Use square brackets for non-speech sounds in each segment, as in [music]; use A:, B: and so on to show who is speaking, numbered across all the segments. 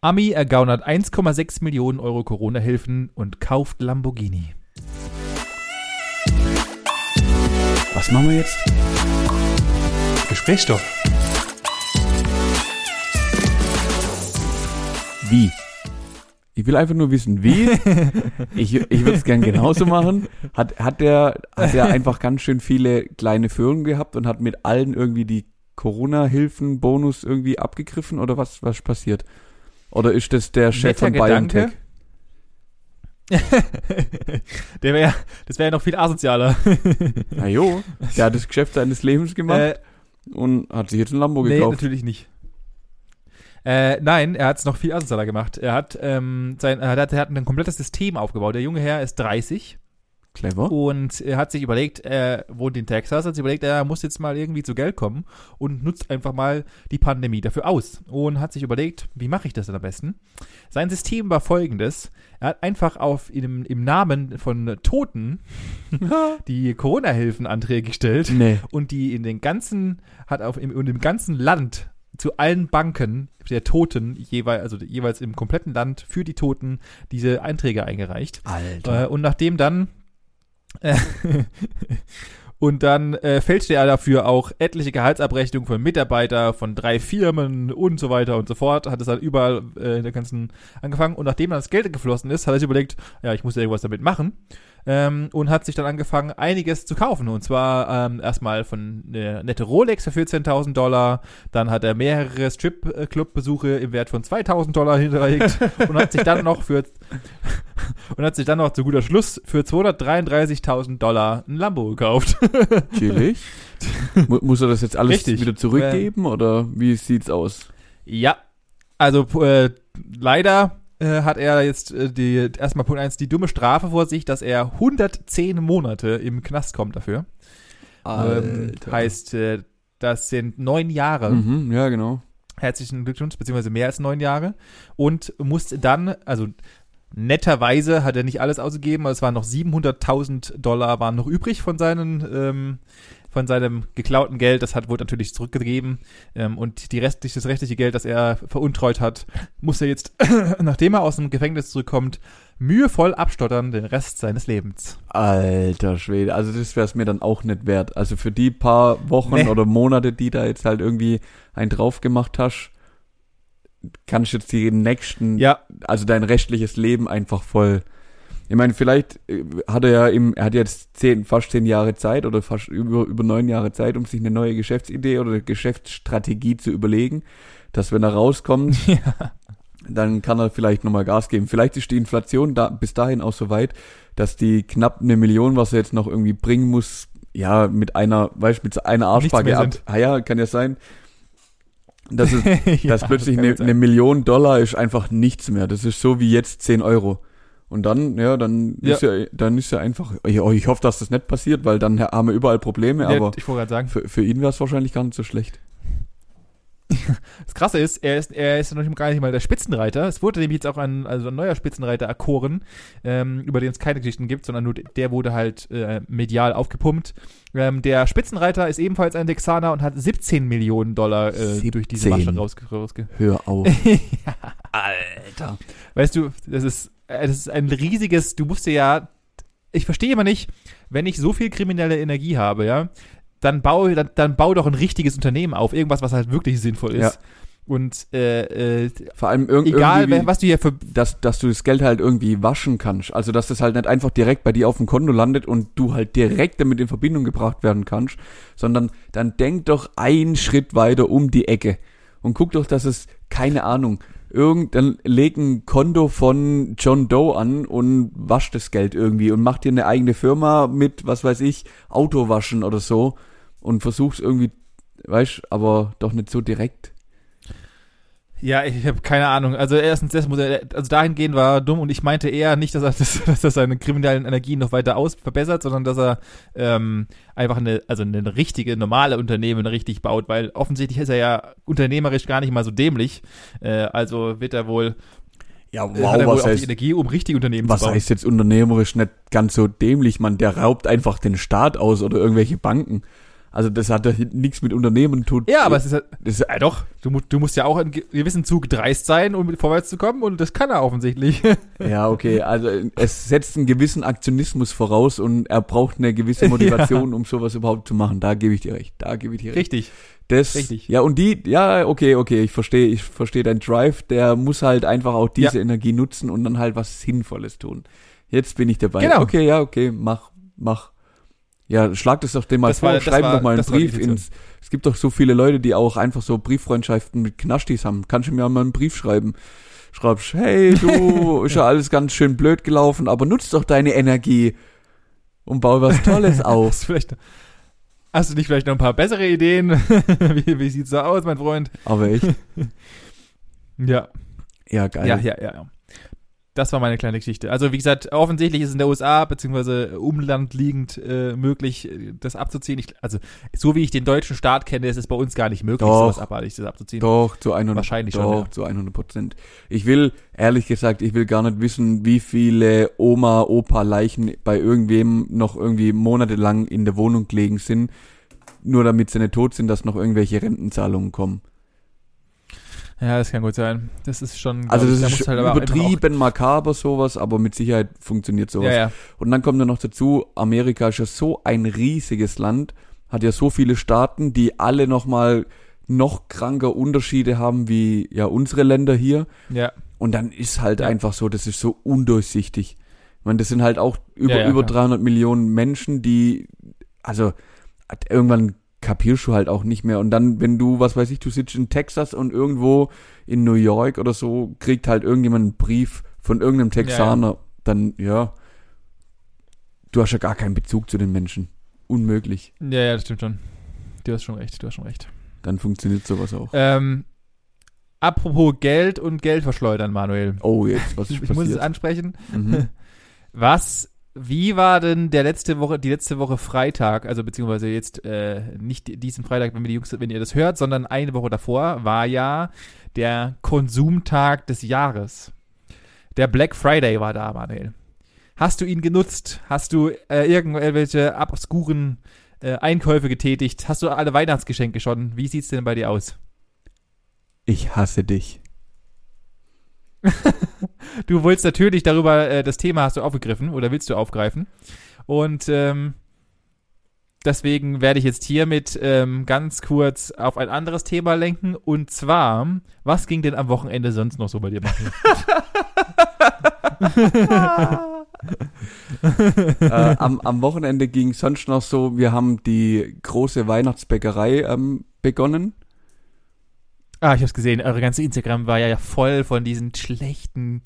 A: Ami ergaunert 1,6 Millionen Euro Corona-Hilfen und kauft Lamborghini.
B: Was machen wir jetzt?
C: Gesprächsstoff.
B: Wie? Ich will einfach nur wissen, wie. [laughs] Ich, ich würde es gern genauso machen. Hat, hat der, hat der einfach ganz schön viele kleine Firmen gehabt und hat mit allen irgendwie die Corona-Hilfen, Bonus irgendwie abgegriffen oder was, was passiert? Oder ist das der Chef von. BioNTech? [laughs]
A: Der wär, das wäre ja noch viel asozialer.
B: Na jo, der hat das Geschäft seines Lebens gemacht
A: Äh,
B: und hat sich jetzt ein Lambo
A: nee,
B: gekauft.
A: natürlich nicht. Äh, nein, er hat es noch viel asozialer gemacht. Er hat, ähm, sein, er, hat, er hat ein komplettes System aufgebaut. Der junge Herr ist 30
B: Clever.
A: und er hat sich überlegt, er wohnt in Texas, hat sich überlegt, er muss jetzt mal irgendwie zu Geld kommen und nutzt einfach mal die Pandemie dafür aus. Und hat sich überlegt, wie mache ich das denn am besten? Sein System war folgendes. Er hat einfach auf im, im Namen von Toten [laughs] die Corona-Hilfenanträge gestellt
B: Nee.
A: und die in den ganzen, hat auf im, und im ganzen Land zu allen Banken der Toten jeweils, also jeweils im kompletten Land für die Toten diese Einträge eingereicht.
B: Alter.
A: Äh, und nachdem dann [laughs] und dann äh, fälschte er dafür auch etliche Gehaltsabrechnungen von Mitarbeitern, von drei Firmen und so weiter und so fort. Hat es dann überall äh, in der ganzen angefangen. Und nachdem dann das Geld geflossen ist, hat er sich überlegt, ja, ich muss ja irgendwas damit machen. Ähm, und hat sich dann angefangen, einiges zu kaufen. Und zwar ähm, erstmal von eine nette Rolex für 14.000 Dollar. Dann hat er mehrere Strip-Club-Besuche im Wert von 2.000 Dollar hinterlegt. und hat sich dann noch für [laughs] und hat sich dann noch zu guter Schluss für 233.000 Dollar ein Lambo gekauft. [laughs]
B: Chillig. Mu- Muss er das jetzt alles
A: Richtig.
B: wieder zurückgeben oder wie sieht's aus?
A: ja, also äh, leider äh, hat er jetzt äh, die erstmal Punkt 1 die dumme Strafe vor sich, dass er 110 Monate im Knast kommt dafür. Ähm, heißt, äh, das sind neun Jahre.
B: Mhm, ja, genau.
A: Herzlichen Glückwunsch, beziehungsweise mehr als neun Jahre. Und musste dann, also netterweise hat er nicht alles ausgegeben, aber es waren noch 700.000 Dollar waren noch übrig von seinen, ähm, von seinem geklauten Geld. Das hat wurde natürlich zurückgegeben. Ähm, und die restliche, das restliche Geld, das er veruntreut hat, muss er jetzt, [coughs] nachdem er aus dem Gefängnis zurückkommt, mühevoll abstottern den Rest seines Lebens.
B: Alter Schwede, also das wäre es mir dann auch nicht wert. Also für die paar Wochen
A: Nee.
B: oder Monate, die da jetzt halt irgendwie einen drauf gemacht hast, kannst du jetzt die nächsten,
A: Ja,
B: also dein restliches Leben einfach voll. Ich meine, vielleicht äh, hat er ja im, er hat jetzt zehn, fast zehn Jahre Zeit oder fast über, über neun Jahre Zeit, um sich eine neue Geschäftsidee oder Geschäftsstrategie zu überlegen, dass wenn er rauskommt, [laughs] dann kann er vielleicht nochmal Gas geben. Vielleicht ist die Inflation da, bis dahin auch so weit, dass die knapp eine Million, was er jetzt noch irgendwie bringen muss, ja, mit einer, weißt mit einer Arschbacke ab. Ah ja, kann ja sein. Dass, es, [laughs]
A: ja,
B: dass plötzlich
A: kann
B: eine, eine Million Dollar ist einfach nichts mehr. Das ist so wie jetzt 10 Euro. Und dann, ja, dann
A: Ja.
B: ist ja, dann ist ja einfach, ich, ich hoffe, dass das nicht passiert, weil dann haben wir überall Probleme,
A: Ja,
B: aber
A: ich wollte gerade sagen,
B: für, für ihn wäre es wahrscheinlich gar nicht so schlecht. [laughs]
A: Das Krasse ist, er ist, er ist noch gar nicht mal der Spitzenreiter. Es wurde nämlich jetzt auch ein, also ein neuer Spitzenreiter erkoren, ähm, über den es keine Geschichten gibt, sondern nur der wurde halt äh, medial aufgepumpt. Ähm, der Spitzenreiter ist ebenfalls ein Texaner und hat 17 Millionen Dollar äh, durch diese
B: 17.
A: Masche rausge rausge
B: Hör auf. [laughs]
A: Alter. Weißt du, das ist, äh, das ist ein riesiges, du musst dir ja, ich verstehe immer nicht, wenn ich so viel kriminelle Energie habe, ja, dann baue, dann, dann bau doch ein richtiges Unternehmen auf, irgendwas, was halt wirklich sinnvoll ist.
B: Ja.
A: Und äh, äh,
B: Vor allem irg
A: egal, was du hier für
B: dass, dass du das Geld halt irgendwie waschen kannst. Also, dass das halt nicht einfach direkt bei dir auf dem Konto landet und du halt direkt damit in Verbindung gebracht werden kannst, sondern dann denk doch einen Schritt weiter um die Ecke und guck doch, dass es, keine Ahnung, irgend, dann leg ein Konto von John Doe an und wasch das Geld irgendwie und mach dir eine eigene Firma mit, was weiß ich, Autowaschen oder so und versuch's irgendwie, weißt, aber doch nicht so direkt.
A: Ja, ich habe keine Ahnung. Also erstens, das muss er, also dahingehend war er dumm und ich meinte eher nicht, dass er, [laughs] dass, dass er seine kriminellen Energien noch weiter aus verbessert, sondern dass er ähm, einfach eine, also eine richtige, normale Unternehmen richtig baut, weil offensichtlich ist er ja unternehmerisch gar nicht mal so dämlich. Äh, also wird er wohl,
B: Ja,
A: äh, hat er wohl auch die Energie, um richtige Unternehmen
B: Was
A: zu bauen.
B: heißt jetzt unternehmerisch nicht ganz so dämlich, man, der raubt einfach den Staat aus oder irgendwelche Banken. Also das hat ja nichts mit Unternehmen tut.
A: Ja, aber es ist halt,
B: das,
A: ja doch, du, du musst ja auch in ge- gewissen Zug dreist sein, um vorwärts zu kommen und das kann er offensichtlich. [laughs]
B: ja, okay, also es setzt einen gewissen Aktionismus voraus und er braucht eine gewisse [laughs] Motivation, um sowas überhaupt zu machen. Da gebe ich dir recht. Da gebe ich dir recht.
A: Richtig.
B: Das,
A: Richtig.
B: Ja, und die, ja, okay, okay, ich verstehe, ich verstehe deinen Drive, der muss halt einfach auch diese
A: Ja.
B: Energie nutzen und dann halt was Sinnvolles tun. Jetzt bin ich dabei.
A: Genau.
B: Okay, ja, okay, mach, mach. Ja, schlag das doch dem mal
A: Das
B: vor,
A: war-
B: schreib
A: war-
B: doch mal einen Brief ins, es gibt doch so viele Leute, die auch einfach so Brieffreundschaften mit Knaschtis haben. Kannst du mir mal einen Brief schreiben? Schreibst, hey, du, [laughs] ist ja alles ganz schön blöd gelaufen, aber nutz doch deine Energie und bau was Tolles [laughs] auf.
A: Hast du, vielleicht, hast du nicht vielleicht noch ein paar bessere Ideen? [laughs] wie, wie sieht's da aus, mein Freund?
B: Aber echt,
A: Ja.
B: ja, geil.
A: Ja, ja, ja, ja. Das war meine kleine Geschichte. Also wie gesagt, offensichtlich ist es in der USA beziehungsweise Umland liegend äh, möglich, äh, das abzuziehen. Ich, also so wie ich den deutschen Staat kenne, ist es bei uns gar nicht möglich,
B: Doch.
A: sowas abartiges abzuziehen.
B: Doch, zu 100
A: Wahrscheinlich
B: doch,
A: schon, ja.
B: zu 100 Prozent. Ich will, ehrlich gesagt, ich will gar nicht wissen, wie viele Oma, Opa Leichen bei irgendwem noch irgendwie monatelang in der Wohnung gelegen sind, nur damit sie nicht tot sind, dass noch irgendwelche Rentenzahlungen kommen.
A: Ja, das kann gut sein. Das ist schon.
B: Also
A: ich,
B: das
A: da
B: ist
A: halt
B: übertrieben makaber sowas, aber mit Sicherheit funktioniert sowas.
A: ja, ja.
B: Und dann kommt ja noch dazu, Amerika ist ja so ein riesiges Land, hat ja so viele Staaten, die alle nochmal noch kranker Unterschiede haben wie ja unsere Länder hier.
A: Ja,
B: Und dann ist halt
A: Ja.
B: einfach so, das ist so undurchsichtig. Ich meine, das sind halt auch über,
A: Ja, ja,
B: über
A: klar.
B: 300 Millionen Menschen, die, also irgendwann kapierst du halt auch nicht mehr. Und dann, wenn du, was weiß ich, du sitzt in Texas und irgendwo in New York oder so, kriegt halt irgendjemand einen Brief von irgendeinem Texaner, dann, ja, du hast ja gar keinen Bezug zu den Menschen. Unmöglich.
A: ja, ja, das stimmt schon. Du hast schon recht, du hast schon recht.
B: Dann funktioniert sowas auch.
A: Ähm, apropos Geld und Geld verschleudern, Manuel.
B: Oh, jetzt, was ist
A: Ich muss es
B: passiert?
A: ansprechen.
B: Mhm. [laughs]
A: Was, wie war denn der letzte Woche, die letzte Woche Freitag, also beziehungsweise jetzt äh, nicht diesen Freitag, wenn wir die Jungs, wenn ihr das hört, sondern eine Woche davor war ja der Konsumtag des Jahres. Der Black Friday war da, Manuel. Hast du ihn genutzt? Hast du äh, irgendwelche obskuren äh, Einkäufe getätigt? Hast du alle Weihnachtsgeschenke schon? Wie sieht's denn bei dir aus?
B: Ich hasse dich. [laughs]
A: Du wolltest natürlich darüber, äh, das Thema hast du aufgegriffen oder willst du aufgreifen. Und ähm, deswegen werde ich jetzt hiermit ähm, ganz kurz auf ein anderes Thema lenken. Und zwar, was ging denn am Wochenende sonst noch so bei dir machen? [laughs]
B: äh, am, am Wochenende ging sonst noch so, wir haben die große Weihnachtsbäckerei ähm, begonnen.
A: Ah, ich hab's gesehen, eure ganze Instagram war ja voll von diesen schlechten,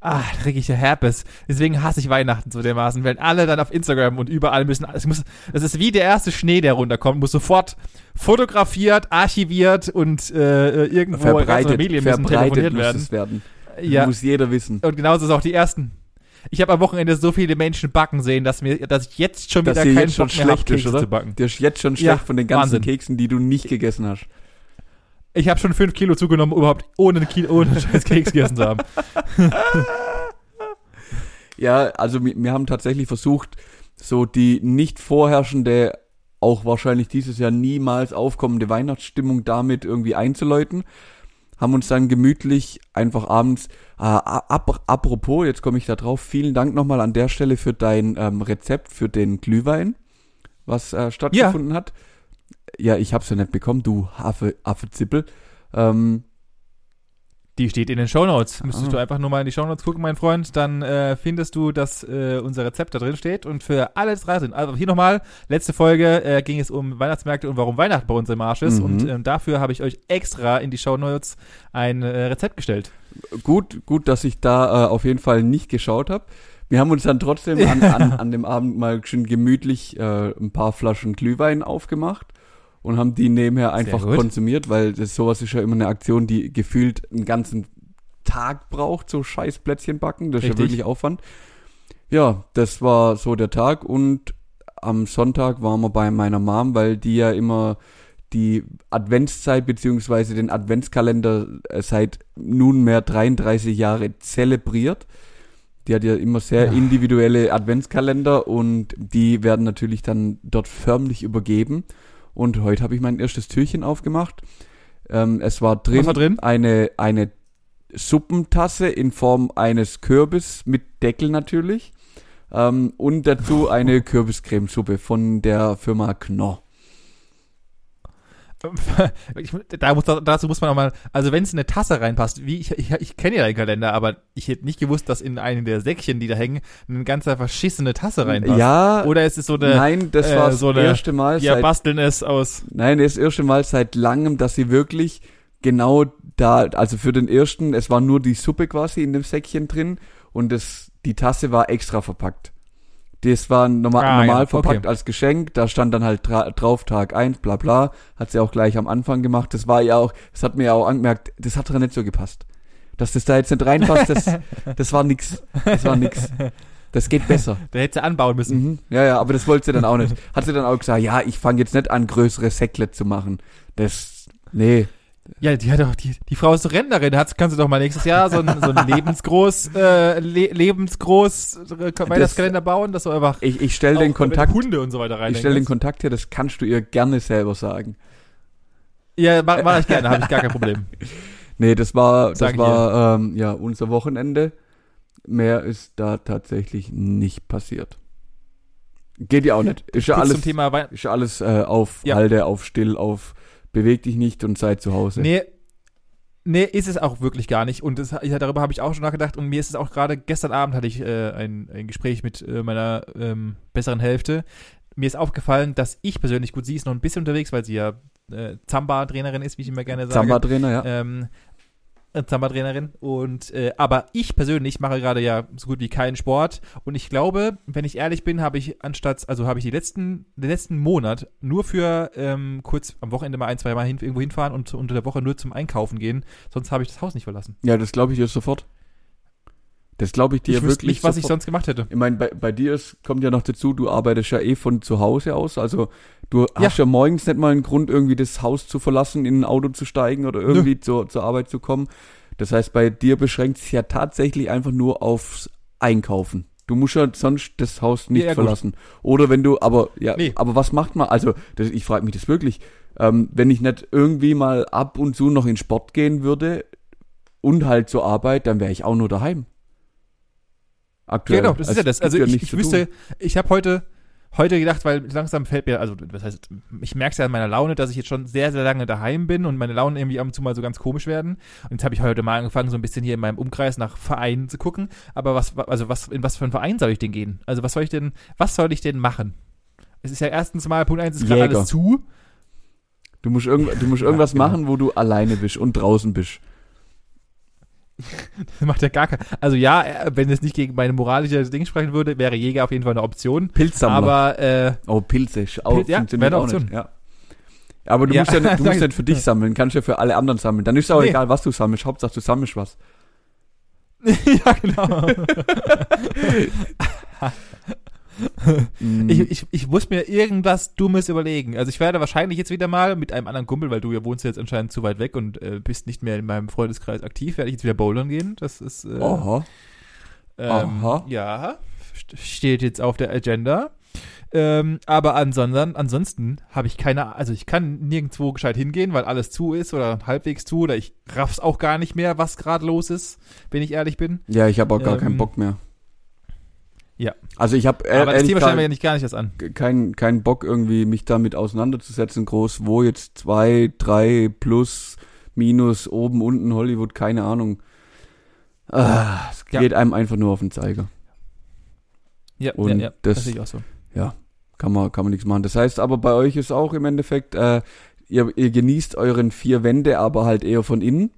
A: ah, ja Herpes. Deswegen hasse ich Weihnachten so dermaßen, wenn alle dann auf Instagram und überall müssen, es muss, das ist wie der erste Schnee, der runterkommt, muss sofort fotografiert, archiviert und äh, irgendwo in
B: verbreitet,
A: Familien müssen
B: verbreitet
A: telefoniert werden.
B: es werden.
A: Ja,
B: Muss jeder wissen.
A: und genauso ist auch die ersten. Ich habe am Wochenende so viele Menschen backen sehen, dass mir, dass ich jetzt schon
B: Dass
A: wieder keinen
B: jetzt schon
A: Bock mehr habe,
B: schlecht ist,
A: Kekse
B: oder?
A: zu backen.
B: Dir ist jetzt schon
A: Ja,
B: schlecht von den ganzen
A: Wahnsinn.
B: Keksen, die du nicht gegessen hast.
A: Ich habe schon fünf Kilo zugenommen, überhaupt ohne, Kilo, ohne [laughs] scheiß Keks gegessen zu haben. [laughs]
B: Ja, also wir, wir haben tatsächlich versucht, so die nicht vorherrschende, auch wahrscheinlich dieses Jahr niemals aufkommende Weihnachtsstimmung damit irgendwie einzuläuten. Haben uns dann gemütlich einfach abends, äh, ap apropos, jetzt komme ich da drauf, vielen Dank nochmal an der Stelle für dein ähm, Rezept für den Glühwein, was äh, stattgefunden hat. Ja, ich hab's ja nicht bekommen, du Affe, Affezippel. Ähm,
A: Die steht in den Shownotes. Müsstest
B: Ah.
A: du einfach nur mal in die Shownotes gucken, mein Freund. Dann äh, findest du, dass äh, unser Rezept da drin steht. Und für alle drei sind. Also hier nochmal, letzte Folge äh, ging es um Weihnachtsmärkte und warum Weihnachten bei uns im Arsch ist.
B: Mhm.
A: Und ähm, dafür habe ich euch extra in die Shownotes ein äh, Rezept gestellt.
B: gut, gut, dass ich da äh, auf jeden Fall nicht geschaut habe. Wir haben uns dann trotzdem an, an, an dem Abend mal schön gemütlich äh, ein paar Flaschen Glühwein aufgemacht und haben die nebenher einfach konsumiert, weil das sowas ist ja immer eine Aktion, die gefühlt einen ganzen Tag braucht, so scheiß Plätzchen backen. Das ist ja
A: Richtig.
B: wirklich Aufwand. Ja, das war so der Tag und am Sonntag waren wir bei meiner Mom, weil die ja immer die Adventszeit beziehungsweise den Adventskalender äh, seit nunmehr 33 Jahre zelebriert. Die hat ja immer sehr
A: Ja.
B: individuelle Adventskalender und die werden natürlich dann dort förmlich übergeben. Und heute habe ich mein erstes Türchen aufgemacht. Ähm, es war drin,
A: war drin?
B: eine eine Suppentasse in Form eines Kürbis mit Deckel natürlich. Ähm, und dazu eine [laughs] Kürbiscremesuppe von der Firma Knorr. [laughs]
A: ich, da muss, dazu muss man auch mal, also wenn es in eine Tasse reinpasst, wie ich, ich, ich kenne ja deinen Kalender, aber ich hätte nicht gewusst, dass in einen der Säckchen, die da hängen, eine ganze verschissene Tasse reinpasst.
B: Ja,
A: Oder ist es so eine,
B: nein, das
A: äh,
B: war
A: so
B: das erste Mal
A: ja,
B: seit
A: basteln es aus.
B: Nein, das erste Mal seit langem, dass sie wirklich genau da, also für den ersten, es war nur die Suppe quasi in dem Säckchen drin und das, die Tasse war extra verpackt. Das war normal,
A: Ah, ja,
B: normal verpackt
A: okay.
B: als Geschenk, da stand dann halt dra drauf Tag eins, bla bla, hat sie auch gleich am Anfang gemacht. Das war ja auch, das hat mir ja auch angemerkt, das hat doch nicht so gepasst. Dass das da jetzt nicht reinpasst, das, [laughs] das war nix. Das war nix. Das geht besser. [laughs]
A: Da hätte sie anbauen müssen.
B: Mhm. Ja, ja, aber das wollte sie dann auch nicht. Hat sie dann auch gesagt, ja, ich fange jetzt nicht an, größere Säckle zu machen. Das, nee.
A: Ja, die hat doch, die, die Frau ist doch Rentnerin, hat, kannst du doch mal nächstes Jahr so ein, so ein [laughs] lebensgroß, äh, le, lebensgroß äh, Weihnachtskalender bauen, dass du einfach
B: Ich, ich stelle den Kontakt,
A: Hunde und so weiter rein.
B: ich stelle den Kontakt her, das kannst du ihr gerne selber sagen.
A: Ja, mach, mach ich gerne, habe ich gar kein [laughs] Problem.
B: Nee, das war, das
A: Sag
B: war, ähm, ja, unser Wochenende. Mehr ist da tatsächlich nicht passiert. Geht ja auch nicht. Ist ja
A: Kurz
B: alles, ist ja alles äh, auf
A: Ja.
B: Halde, auf Still, auf beweg dich nicht und sei zu Hause.
A: Nee, nee, ist es auch wirklich gar nicht. Und das, darüber habe ich auch schon nachgedacht. Und mir ist es auch gerade, gestern Abend hatte ich äh, ein, ein Gespräch mit äh, meiner ähm, besseren Hälfte. Mir ist aufgefallen, dass ich persönlich, gut, sie ist noch ein bisschen unterwegs, weil sie ja äh, Zamba-Trainerin ist, wie ich immer gerne sage.
B: Zamba-Trainer, ja.
A: Ähm, äh, Zamba-Trainerin. Und äh, aber ich persönlich mache gerade ja so gut wie keinen Sport. Und ich glaube, wenn ich ehrlich bin, habe ich anstatt, also habe ich die letzten, den letzten Monat nur für ähm, kurz am Wochenende mal ein, zwei Mal hin, irgendwo hinfahren und unter der Woche nur zum Einkaufen gehen. Sonst habe ich das Haus nicht verlassen.
B: Ja, das glaube ich dir sofort. Das glaube ich dir
A: ich wüsste
B: wirklich
A: nicht, was ich
B: sofort.
A: sonst gemacht hätte.
B: Ich meine, bei, bei dir ist, kommt ja noch dazu, du arbeitest ja eh von zu Hause aus. Also du
A: Ja.
B: hast ja morgens nicht mal einen Grund, irgendwie das Haus zu verlassen, in ein Auto zu steigen oder irgendwie zur, zur Arbeit zu kommen. Das heißt, bei dir beschränkt sich ja tatsächlich einfach nur aufs Einkaufen. Du musst ja sonst das Haus nicht
A: Ja, gut.
B: verlassen. Oder wenn du, aber ja,
A: Nee.
B: aber was macht man? Also, das, ich frage mich das wirklich. Ähm, wenn ich nicht irgendwie mal ab und zu noch in Sport gehen würde und halt zur Arbeit, dann wäre ich auch nur daheim. Aktuell.
A: Genau, das ist ja das. Also ich, ich wüsste, ich habe heute, heute gedacht, weil langsam fällt mir, also das heißt, ich merke es ja an meiner Laune, dass ich jetzt schon sehr, sehr lange daheim bin und meine Launen irgendwie ab und zu mal so ganz komisch werden. Und jetzt habe ich heute mal angefangen, so ein bisschen hier in meinem Umkreis nach Vereinen zu gucken. Aber was, also was, in was für einen Verein soll ich denn gehen? Also was soll ich denn, was soll ich denn machen? Es ist ja erstens mal, Punkt eins ist gerade alles zu.
B: Du musst, irgend, du musst irgendwas
A: genau.
B: machen, wo du alleine bist und draußen bist.
A: Das [laughs] macht ja gar kein, also ja, äh, wenn es nicht gegen meine moralische Ding sprechen würde, wäre Jäger auf jeden Fall eine Option.
B: Pilzsammler.
A: Aber, äh,
B: oh, Pilze. ist Auch,
A: Pilz- ja,
B: funktioniert auch nicht.
A: Option.
B: Ja. Aber du
A: Ja,
B: musst ja, nicht- du musst [laughs] nicht für dich sammeln, kannst ja für alle anderen sammeln. Dann ist es auch
A: Nee.
B: egal, was du sammelst. Hauptsache du sammelst was. [laughs]
A: ja, genau.
B: Mm,
A: Ich, ich, ich muss mir irgendwas Dummes überlegen. Also ich werde wahrscheinlich jetzt wieder mal mit einem anderen Kumpel, weil du ja wohnst jetzt anscheinend zu weit weg und äh, bist nicht mehr in meinem Freundeskreis aktiv, werde ich jetzt wieder bouldern gehen. Das ist äh,
B: Oha.
A: ähm,
B: aha.
A: ja st- steht jetzt auf der Agenda. Ähm, aber ansonsten, ansonsten habe ich keine, also ich kann nirgendwo gescheit hingehen, weil alles zu ist oder halbwegs zu oder ich raff's auch gar nicht mehr, was gerade los ist, wenn ich ehrlich bin.
B: Ja, ich habe auch gar keinen
A: Ähm,
B: Bock mehr.
A: Ja.
B: Also ich habe
A: aber das Thema stellen wir ja nicht gar nicht erst an.
B: keinen keinen Bock irgendwie mich damit auseinanderzusetzen, groß, wo jetzt zwei, drei, plus, minus, oben, unten, Hollywood, keine Ahnung. Ah, es
A: Ja.
B: geht einem einfach nur auf den Zeiger.
A: Ja,
B: Und
A: ja, ja
B: das-
A: das sehe ich auch so.
B: Kann man, kann man nichts machen. Das heißt aber bei euch ist auch im Endeffekt, äh, ihr, ihr genießt euren vier Wände, aber halt eher von innen.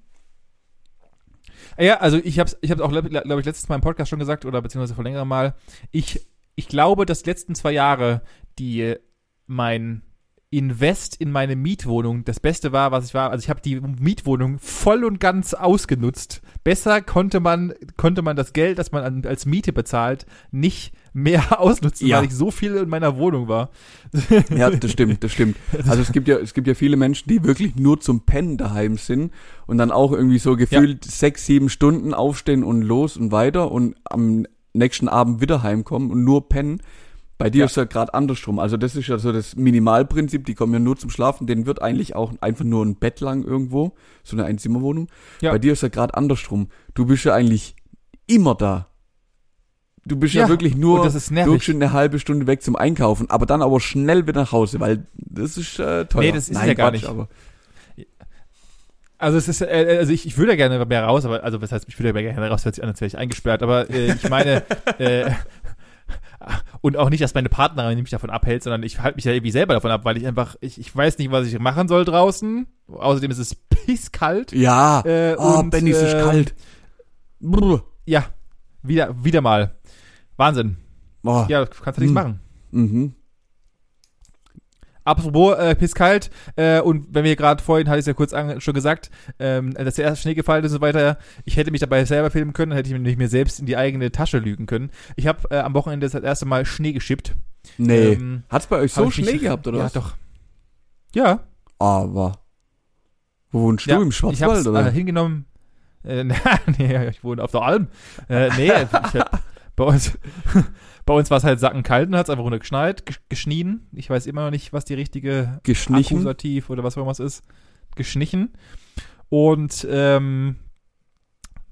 A: Ja, also ich habe ich hab's auch, glaube glaub ich, letztes Mal im Podcast schon gesagt oder beziehungsweise vor längerem Mal. Ich, ich glaube, dass die letzten zwei Jahre, die mein Invest in meine Mietwohnung das Beste war, was ich war. Also ich habe die Mietwohnung voll und ganz ausgenutzt. Besser konnte man, konnte man das Geld, das man an, als Miete bezahlt, nicht mehr [laughs] ausnutzen,
B: Ja.
A: weil ich so viel in meiner Wohnung war.
B: Ja, das stimmt, das stimmt. [laughs] Also es gibt ja, es gibt ja viele Menschen, die wirklich nur zum Pennen daheim sind und dann auch irgendwie so gefühlt sechs, sieben Stunden aufstehen und los und weiter und am nächsten Abend wieder heimkommen und nur pennen. Bei dir
A: Ja.
B: ist ja gerade andersrum. Also das ist ja so das Minimalprinzip, die kommen ja nur zum Schlafen, denen wird eigentlich auch einfach nur ein Bett lang irgendwo, so eine Einzimmerwohnung.
A: Ja.
B: Bei dir ist ja gerade andersrum. Du bist ja eigentlich immer da. Du bist ja,
A: Ja,
B: wirklich nur
A: das ist nervig.
B: eine halbe Stunde weg zum Einkaufen, aber dann aber schnell wieder nach Hause, weil das ist äh, teuer.
A: Nee, das ist
B: Nein,
A: ja gar
B: Quatsch,
A: nicht.
B: Aber
A: Also es ist, äh, also ich, ich würde ja gerne mehr raus, aber also was heißt, ich würde ja gerne raus, hört sich an, als wäre ich eingesperrt, aber äh, ich meine, [laughs] äh, und auch nicht, dass meine Partnerin mich davon abhält, sondern ich halte mich ja irgendwie selber davon ab, weil ich einfach, ich, ich weiß nicht, was ich machen soll draußen. Außerdem ist es pisskalt.
B: ja,
A: Äh,
B: oh,
A: und,
B: Benny, es ist
A: ähm,
B: kalt. Brr.
A: Ja, wieder, wieder mal. Wahnsinn.
B: Oh.
A: Ja, kannst du nichts
B: Hm.
A: machen.
B: Mhm.
A: Apropos äh, pisskalt, äh, und wenn wir gerade vorhin, hatte ich es ja kurz schon gesagt, ähm, dass der erste Schnee gefallen ist und so weiter, ich hätte mich dabei selber filmen können, hätte ich mir, mir selbst in die eigene Tasche lügen können. Ich habe äh, am Wochenende das erste Mal Schnee geschippt.
B: Nee.
A: Ähm,
B: Hat's bei euch so
A: ich
B: Schnee gehabt, oder
A: ja,
B: was?
A: doch. Ja,
B: Aber. Wo wohnst
A: ja.
B: du? Im
A: ich
B: Schwarzwald,
A: hab's,
B: oder?
A: Äh, hingenommen. Äh, [laughs] nee, ich wohne auf der Alm. Äh, nee, ich hab, bei uns, [laughs] bei uns war es halt sackenkalt und hat es einfach runter geschneit, gesch- geschnien. Ich weiß immer noch nicht, was die richtige
B: Geschnichen?
A: Akkusativ oder was auch immer es ist, geschnichen. Und ähm,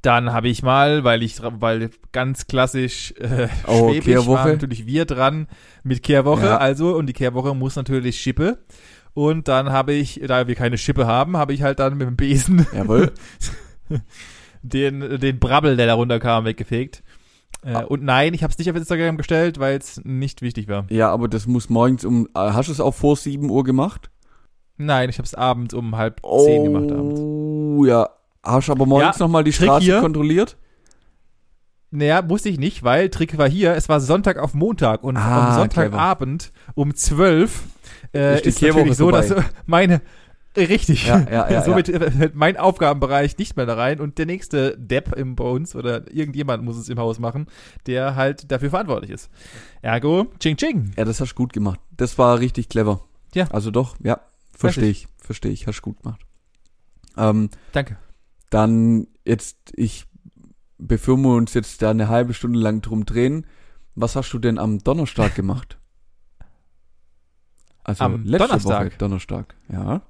A: dann habe ich mal, weil ich, weil ganz klassisch äh,
B: Oh,
A: schwäbisch
B: Kehrwoche.
A: waren natürlich wir dran mit Kehrwoche,
B: Ja.
A: also und die Kehrwoche muss natürlich Schippe. Und dann habe ich, da wir keine Schippe haben, habe ich halt dann mit dem Besen
B: Jawohl. [laughs]
A: den, den Brabbel, der da runterkam, weggefegt. Äh. Und nein, ich habe es nicht auf Instagram gestellt, weil es nicht wichtig war.
B: Ja, aber das muss morgens um. äh, Hast du es auch vor 7 Uhr gemacht?
A: Nein, ich habe es abends um halb zehn gemacht abends.
B: Oh, ja. Hast du aber morgens
A: Ja,
B: nochmal die
A: Trick
B: Straße
A: hier.
B: kontrolliert?
A: Naja, musste ich nicht, weil Trick war hier, es war Sonntag auf Montag und
B: Ah,
A: am Sonntagabend um 12 äh,
B: Ist
A: ist, natürlich so, dass [laughs] meine richtig,
B: Ja, ja, ja, [laughs]
A: somit fällt mein Aufgabenbereich nicht mehr da rein und der nächste Depp im, bei uns oder irgendjemand muss es im Haus machen, der halt dafür verantwortlich ist. Ergo, ching ching.
B: Ja, das hast du gut gemacht. Das war richtig clever.
A: Ja.
B: Also doch, ja. Verstehe ich. Verstehe ich. Hast du gut gemacht. Ähm,
A: Danke.
B: dann jetzt, ich, bevor wir uns jetzt da eine halbe Stunde lang drum drehen, was hast du denn am Donnerstag [laughs] gemacht? Also
A: Am
B: letzte
A: Donnerstag?
B: Woche, Donnerstag, ja.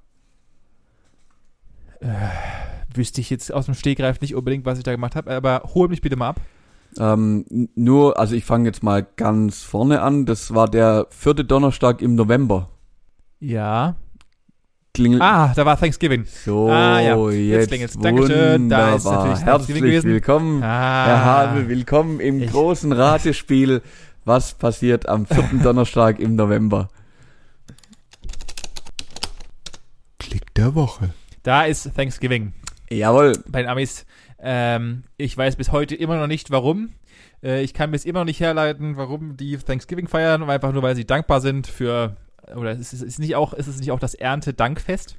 A: Wüsste ich jetzt aus dem Stegreif nicht unbedingt, was ich da gemacht habe, aber hol mich bitte mal ab.
B: Ähm, nur, also ich fange jetzt mal ganz vorne an. Das war der vierte Donnerstag im November.
A: Ja.
B: Klingel.
A: Ah, da war Thanksgiving.
B: so,
A: ah, ja, jetzt
B: jetzt,
A: klingelt's. Dankeschön, da ist
B: wunderbar.
A: natürlich
B: Herzlich
A: gewesen.
B: willkommen,
A: Ah.
B: Herr Habe, willkommen im
A: Ich-
B: großen Ratespiel. Was passiert am vierten [laughs] Donnerstag im November? Klick der Woche.
A: Da ist Thanksgiving.
B: Jawohl.
A: bei den Amis. Ähm, ich weiß bis heute immer noch nicht, warum. Äh, ich kann bis immer noch nicht herleiten, warum die Thanksgiving feiern, einfach nur, weil sie dankbar sind für, oder ist es ist nicht auch, ist es nicht auch das Erntedankfest?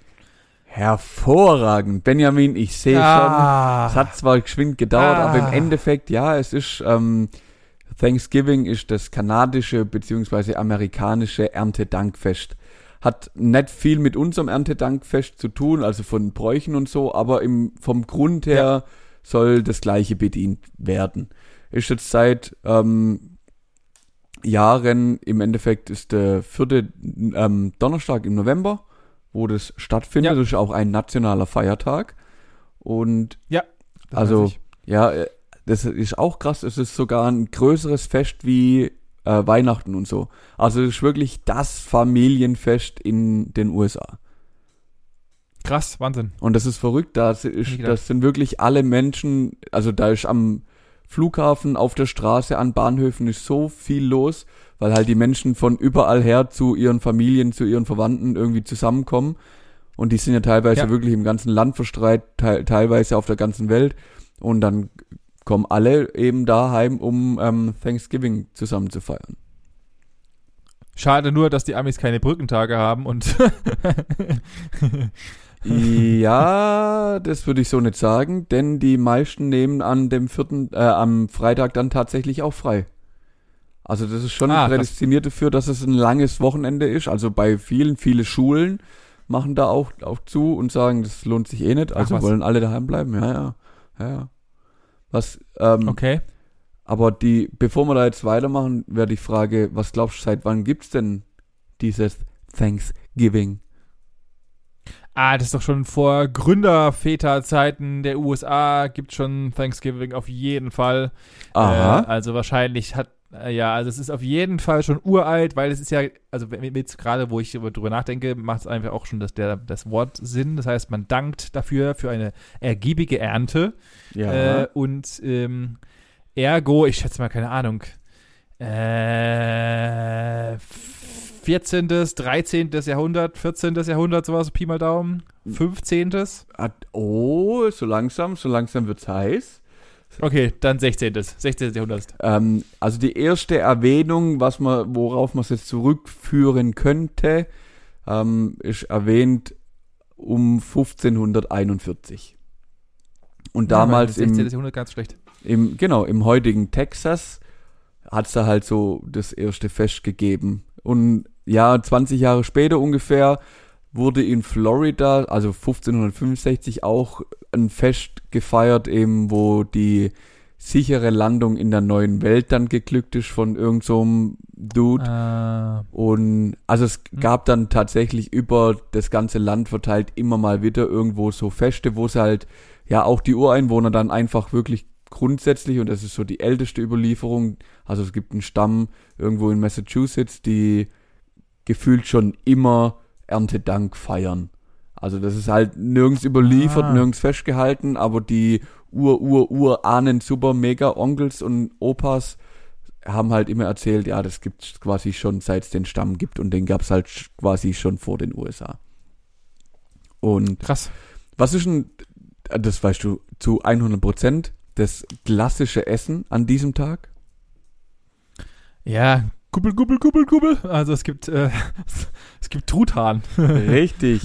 B: Hervorragend. Benjamin, ich sehe schon.
A: Ah.
B: Es hat zwar geschwind gedauert,
A: Ah.
B: aber im Endeffekt, ja, es ist, ähm, Thanksgiving ist das kanadische beziehungsweise amerikanische Erntedankfest. Hat nicht viel mit unserem Erntedankfest zu tun, also von Bräuchen und so, aber im, vom Grund her soll das gleiche bedient werden. Ist jetzt seit ähm, Jahren, im Endeffekt ist der vierte ähm, Donnerstag im November, wo das stattfindet.
A: Ja.
B: Das ist auch ein nationaler Feiertag. Und
A: Das
B: also- ja, äh, das ist auch krass. Es ist sogar ein größeres Fest wie äh, Weihnachten und so. Also es ist wirklich das Familienfest in den USA.
A: krass, Wahnsinn.
B: Und das ist verrückt. Da ist, das sind wirklich alle Menschen. Also da ist am Flughafen, auf der Straße, an Bahnhöfen ist so viel los, weil halt die Menschen von überall her zu ihren Familien, zu ihren Verwandten irgendwie zusammenkommen. Und die sind ja teilweise
A: Ja.
B: wirklich im ganzen Land verstreut, teil, teilweise auf der ganzen Welt. Und dann kommen alle eben daheim, um ähm, Thanksgiving zusammen zu feiern.
A: Schade nur, dass die Amis keine Brückentage haben und [laughs]
B: ja, [laughs] das würde ich so nicht sagen, denn die meisten nehmen an dem vierten, äh, am Freitag dann tatsächlich auch frei. Also das ist schon
A: Ah,
B: prädestiniert dafür, dass es ein langes Wochenende ist. Also bei vielen, viele Schulen machen da auch, auch zu und sagen, das lohnt sich eh nicht. Also wollen alle daheim bleiben. Ja, ja, ja, ja. Was, ähm,
A: okay.
B: Aber die, bevor wir da jetzt weitermachen, wäre die Frage, was glaubst du, seit wann gibt's denn dieses Thanksgiving?
A: Ah, das ist doch schon vor Gründerväterzeiten der USA gibt schon Thanksgiving auf jeden Fall.
B: Aha.
A: Äh, also wahrscheinlich hat ja, also es ist auf jeden Fall schon uralt, weil es ist ja, also jetzt gerade, wo ich drüber nachdenke, macht es einfach auch schon das, der, das Wort Sinn. Das heißt, man dankt dafür für eine ergiebige Ernte.
B: ja.
A: Äh, und ähm, ergo, ich schätze mal, keine Ahnung, äh, 14., 13. Jahrhundert, 14. Jahrhundert, sowas, Pi mal Daumen, 15.
B: Hat- oh, so langsam, so langsam wird's heiß.
A: Okay, dann 16. 16. Jahrhundert.
B: Ähm, also die erste Erwähnung, was man, worauf man es jetzt zurückführen könnte, ähm, ist erwähnt um 1541. Und damals
A: Ja, 16.
B: im,
A: Jahrhundert ganz schlecht.
B: im, genau, im heutigen Texas hat's da halt so das erste Fest gegeben. Und ja, 20 Jahre später ungefähr wurde in Florida, also 1565, auch ein Fest gefeiert, eben wo die sichere Landung in der neuen Welt dann geglückt ist von irgendeinem so Dude.
A: Äh,
B: Und also es
A: Hm.
B: gab dann tatsächlich über das ganze Land verteilt immer mal wieder irgendwo so Feste, wo es halt ja auch die Ureinwohner dann einfach wirklich grundsätzlich, und das ist so die älteste Überlieferung, also es gibt einen Stamm irgendwo in Massachusetts, die gefühlt schon immer Erntedank feiern. Also das ist halt nirgends überliefert,
A: Ah.
B: nirgends festgehalten, aber die Ur-Ur-Ur-Ahnen, super mega Onkels und Opas haben halt immer erzählt, ja, das gibt's quasi schon seit es den Stamm gibt und den gab's halt quasi schon vor den USA. Und
A: krass.
B: was ist denn, das weißt du zu 100 Prozent, das klassische Essen an diesem Tag?
A: Ja, Kuppel, Kuppel, Kuppel, Kuppel. Also es gibt, äh, [laughs] es gibt Truthahn. [laughs]
B: Richtig.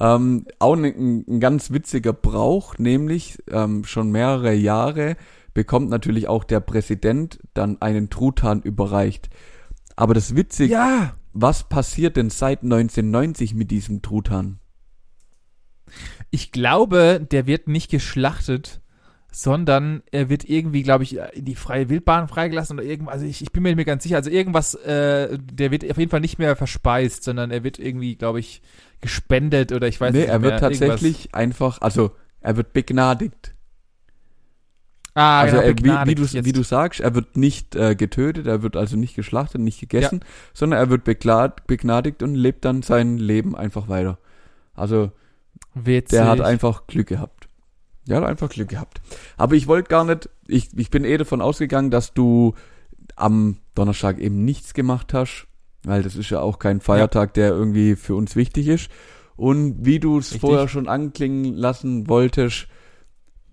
B: ähm, auch ein, ein ganz witziger Brauch, nämlich ähm, schon mehrere Jahre bekommt natürlich auch der Präsident dann einen Truthahn überreicht. Aber das Witzige,
A: ja.
B: was passiert denn seit 1990 mit diesem Truthahn?
A: Ich glaube, der wird nicht geschlachtet, sondern er wird irgendwie, glaube ich, in die freie Wildbahn freigelassen oder irgendwas. Also ich, ich bin mir nicht mehr ganz sicher. Also irgendwas, äh, der wird auf jeden Fall nicht mehr verspeist, sondern er wird irgendwie, glaube ich, gespendet oder ich weiß
B: nee,
A: nicht
B: er wird
A: mehr, irgendwas.
B: tatsächlich einfach, also er wird begnadigt.
A: Ah,
B: also
A: genau,
B: er, wie, wie, du,
A: jetzt.
B: wie du sagst, er wird nicht äh, getötet, er wird also nicht geschlachtet, nicht gegessen, sondern er wird begnadigt und lebt dann sein Leben einfach weiter. Also
A: Witzig.
B: der hat einfach Glück gehabt. Hat einfach Glück gehabt. Aber ich wollte gar nicht, ich, ich bin eh davon ausgegangen, dass du am Donnerstag eben nichts gemacht hast, weil das ist ja auch kein Feiertag, der irgendwie für uns wichtig ist. Und wie du es vorher schon anklingen lassen wolltest,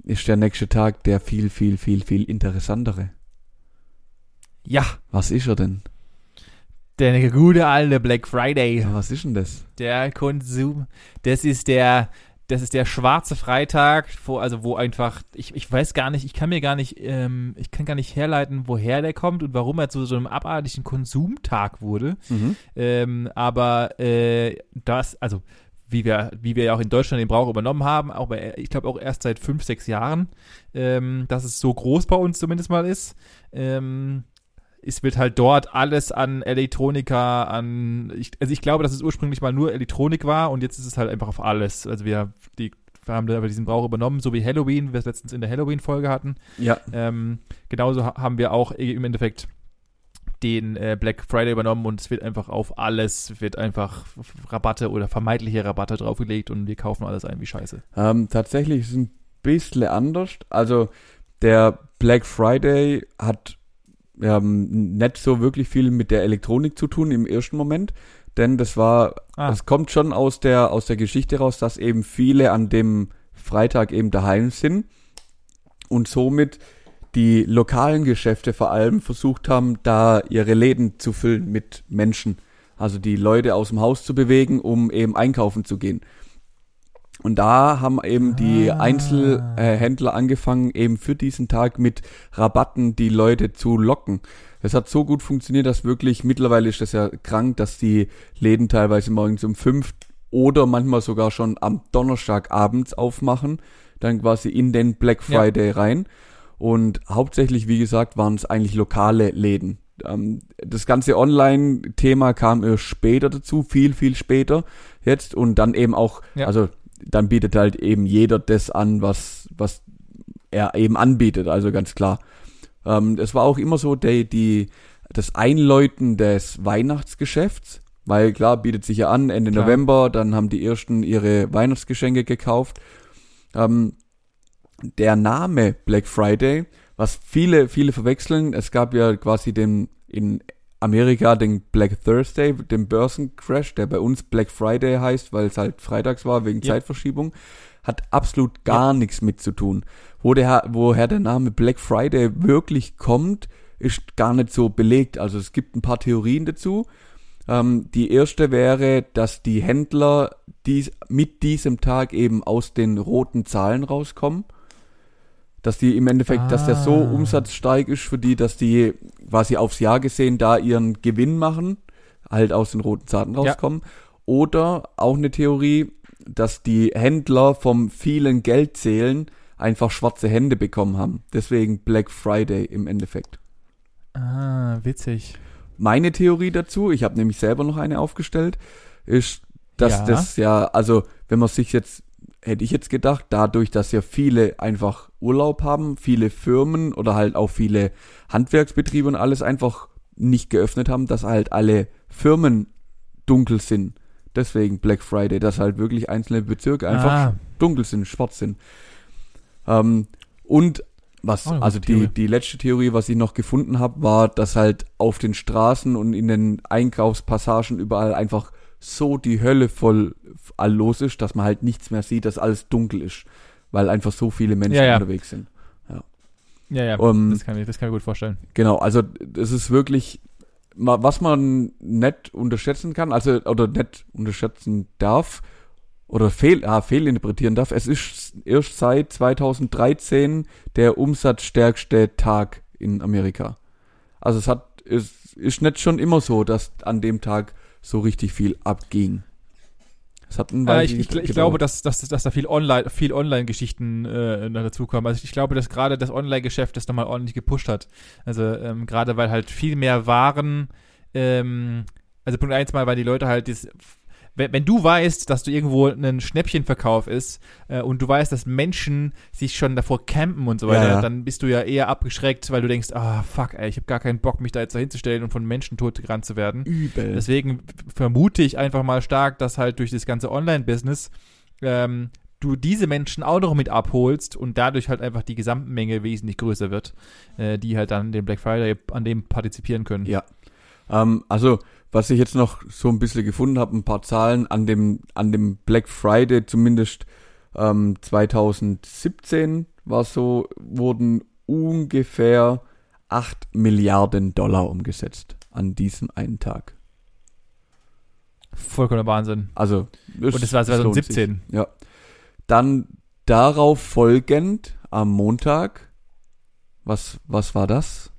B: ist der nächste Tag der viel, viel, viel, viel interessantere.
A: Ja,
B: Was ist er denn?
A: der gute alte Black Friday.
B: Ja, was ist denn das?
A: Der Konsum, das ist der, das ist der schwarze Freitag, wo, also wo einfach, ich, ich weiß gar nicht, ich kann mir gar nicht, ähm, ich kann gar nicht herleiten, woher der kommt und warum er zu so einem abartigen Konsumtag wurde.
B: Mhm.
A: Ähm, aber äh, das, also wie wir, wie wir ja auch in Deutschland den Brauch übernommen haben, auch bei, ich glaube auch erst seit fünf, sechs Jahren, ähm, dass es so groß bei uns zumindest mal ist. Ähm, es wird halt dort alles an Elektronika, an, ich, also ich glaube, dass es ursprünglich mal nur Elektronik war und jetzt ist es halt einfach auf alles. Also wir, die, wir haben da aber diesen Brauch übernommen, so wie Halloween, wir es letztens in der Halloween-Folge hatten.
B: Ja.
A: Ähm, genauso ha haben wir auch im Endeffekt den äh, Black Friday übernommen und es wird einfach auf alles, wird einfach Rabatte oder vermeintliche Rabatte draufgelegt und wir kaufen alles ein wie Scheiße.
B: Ähm, tatsächlich ist es ein bisschen anders. Also der Black Friday hat ähm, nicht so wirklich viel mit der Elektronik zu tun im ersten Moment, denn das war,
A: Ah.
B: es kommt schon aus der aus der Geschichte raus, dass eben viele an dem Freitag eben daheim sind und somit die lokalen Geschäfte vor allem versucht haben, da ihre Läden zu füllen mit Menschen. Also die Leute aus dem Haus zu bewegen, um eben einkaufen zu gehen. Und da haben eben die
A: Ah.
B: Einzelhändler angefangen, eben für diesen Tag mit Rabatten die Leute zu locken. Das hat so gut funktioniert, dass wirklich, mittlerweile ist das ja krank, dass die Läden teilweise morgens um fünf oder manchmal sogar schon am Donnerstag abends aufmachen, dann quasi in den Black
A: Ja.
B: Friday rein. Und hauptsächlich, wie gesagt, waren es eigentlich lokale Läden. Ähm, das ganze Online-Thema kam erst später dazu, viel, viel später jetzt. Und dann eben auch,
A: Ja.
B: also dann bietet halt eben jeder das an, was, was er eben anbietet, also ganz klar. Ähm, es war auch immer so die, die, das Einläuten des Weihnachtsgeschäfts, weil klar bietet sich ja an, Ende
A: Klar.
B: November, dann haben die ersten ihre Weihnachtsgeschenke gekauft. Ähm, der Name Black Friday, was viele, viele verwechseln, es gab ja quasi den in Amerika den Black Thursday, den Börsencrash, der bei uns Black Friday heißt, weil es halt freitags war wegen
A: Ja.
B: Zeitverschiebung, hat absolut gar nichts mit zu tun. Wo der, woher der Name Black Friday wirklich kommt, ist gar nicht so belegt. Also es gibt ein paar Theorien dazu. Ähm, die erste wäre, dass die Händler dies, mit diesem Tag eben aus den roten Zahlen rauskommen. Dass die im Endeffekt, dass der so
A: Ah.
B: umsatzstark ist für die, dass die quasi aufs Jahr gesehen da ihren Gewinn machen, halt aus den roten Zahlen
A: Ja.
B: rauskommen. Oder auch eine Theorie, dass die Händler vom vielen Geldzählen einfach schwarze Hände bekommen haben. Deswegen Black Friday im Endeffekt.
A: Ah, witzig.
B: Meine Theorie dazu, ich habe nämlich selber noch eine aufgestellt, ist, dass
A: Ja.
B: das ja, also wenn man sich jetzt, hätte ich jetzt gedacht, dadurch, dass ja viele einfach Urlaub haben, viele Firmen oder halt auch viele Handwerksbetriebe und alles einfach nicht geöffnet haben, dass halt alle Firmen dunkel sind. Deswegen Black Friday, dass halt wirklich einzelne Bezirke einfach
A: Ah.
B: dunkel sind, schwarz sind. Ähm, und was,
A: eine
B: also die,
A: Theorie.
B: die letzte Theorie, was ich noch gefunden habe, war, dass halt auf den Straßen und in den Einkaufspassagen überall einfach so die Hölle voll all los ist, dass man halt nichts mehr sieht, dass alles dunkel ist, weil einfach so viele Menschen
A: Ja, ja.
B: unterwegs sind.
A: Ja, ja,
B: Um,
A: das, kann ich, das kann ich mir gut vorstellen.
B: Genau, also das ist wirklich, was man nicht unterschätzen kann, also oder nicht unterschätzen darf oder fehl, ah, fehlinterpretieren darf. Es ist erst seit 2013 der umsatzstärkste Tag in Amerika. Also es hat, es ist nicht schon immer so, dass an dem Tag so richtig viel abging. Es hat
A: Äh, ich, ich, ich glaube, dass, dass, dass da viel Online, viel Online-Geschichten äh, dazukommen. Also ich glaube, dass gerade das Online-Geschäft das nochmal ordentlich gepusht hat. Also ähm, gerade weil halt viel mehr Waren, ähm, also Punkt eins mal, weil die Leute halt das, wenn, wenn du weißt, dass du irgendwo ein Schnäppchenverkauf ist äh, und du weißt, dass Menschen sich schon davor campen und so
B: Ja,
A: weiter,
B: ja.
A: dann bist du ja eher abgeschreckt, weil du denkst, ah fuck, ey, ich habe gar keinen Bock, mich da jetzt dahinzustellen und von Menschen totgerannt zu werden.
B: übel.
A: Deswegen vermute ich einfach mal stark, dass halt durch das ganze Online-Business ähm, du diese Menschen auch noch mit abholst und dadurch halt einfach die Gesamtmenge wesentlich größer wird, äh, die halt dann den Black Friday an dem partizipieren können.
B: Ja. Ähm, also, was ich jetzt noch so ein bisschen gefunden habe, ein paar Zahlen an dem, an dem Black Friday, zumindest ähm, 2017 war so, wurden ungefähr 8 Milliarden Dollar umgesetzt an diesem einen Tag.
A: Vollkommener Wahnsinn.
B: Also, es-
A: Und das war
B: es lohnt sich.
A: 2017.
B: Ja. Dann darauf folgend am Montag, was, was war das?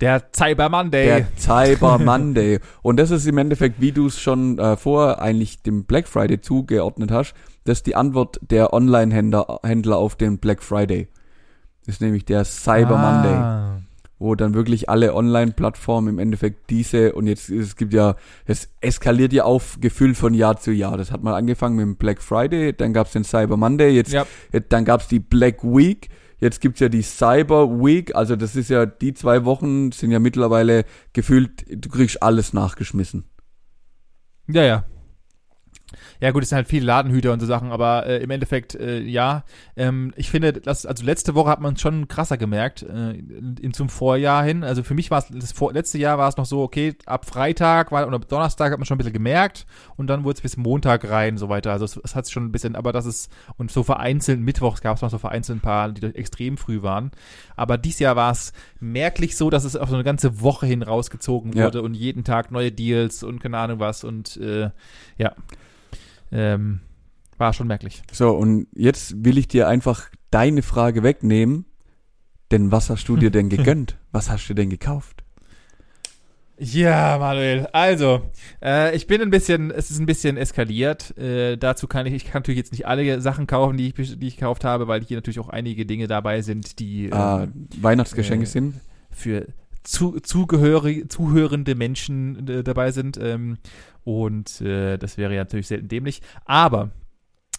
A: Der Cyber Monday.
B: Der Cyber Monday. Und das ist im Endeffekt, wie du es schon äh, vorher eigentlich dem Black Friday zugeordnet hast, das ist die Antwort der Online-Händler Händler auf den Black Friday. Das ist nämlich der Cyber Monday,
A: ah.
B: wo dann wirklich alle Online-Plattformen im Endeffekt diese und jetzt es gibt ja, es eskaliert ja auf gefühlt von Jahr zu Jahr. Das hat mal angefangen mit dem Black Friday, dann gab's den Cyber Monday, jetzt
A: Ja,
B: Jetzt, dann gab's die Black Week. Jetzt gibt's ja die Cyber Week. Also das ist ja, die zwei Wochen sind ja mittlerweile gefühlt, du kriegst alles nachgeschmissen.
A: ja, ja. Ja gut, es sind halt viele Ladenhüter und so Sachen, aber äh, im Endeffekt, äh, ja. Ähm, ich finde, das, also letzte Woche hat man es schon krasser gemerkt, äh, in, zum Vorjahr hin. Also für mich war es, das vor, letzte Jahr war es noch so, okay, ab Freitag war, oder Donnerstag hat man schon ein bisschen gemerkt und dann wurde es bis Montag rein so weiter. Also es, es hat schon ein bisschen, aber das ist, und so vereinzelt, Mittwochs gab es noch so vereinzelt ein paar, die extrem früh waren. Aber dieses Jahr war es merklich so, dass es auf so eine ganze Woche hin rausgezogen
B: Ja.
A: wurde und jeden Tag neue Deals und keine Ahnung was und äh, ja. Ähm, war schon merklich.
B: So, und jetzt will ich dir einfach deine Frage wegnehmen. Denn was hast du dir denn [laughs] gegönnt? Was hast du denn gekauft?
A: Ja, Manuel. Also, äh, ich bin ein bisschen, es ist ein bisschen eskaliert. Äh, dazu kann ich, ich kann natürlich jetzt nicht alle Sachen kaufen, die ich, die ich gekauft habe, weil hier natürlich auch einige Dinge dabei sind, die
B: Ah,
A: ähm,
B: Weihnachtsgeschenke
A: äh,
B: sind.
A: für zu, zugehörig, zuhörende Menschen äh, dabei sind. Ähm, und äh, das wäre ja natürlich selten dämlich. Aber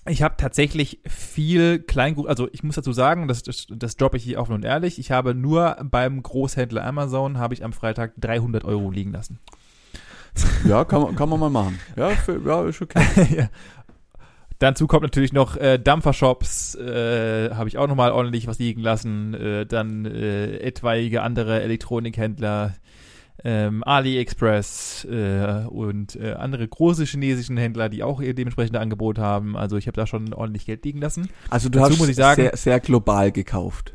A: ich habe tatsächlich viel Kleingut, also ich muss dazu sagen, das, das, das droppe ich hier offen und ehrlich, ich habe nur beim Großhändler Amazon, habe ich am Freitag 300 Euro liegen lassen.
B: Ja, kann, man- kann man mal machen. Ja, für, ja ist okay. [laughs]
A: ja. Dazu kommt natürlich noch äh, Dampfershops, äh, habe ich auch nochmal ordentlich was liegen lassen. Äh, dann äh, etwaige andere Elektronikhändler, ähm, AliExpress äh, und äh, andere große chinesischen Händler, die auch ihr dementsprechende Angebot haben. Also ich habe da schon ordentlich Geld liegen lassen.
B: Also du
A: Dazu
B: hast
A: muss ich sagen-
B: sehr, sehr global gekauft.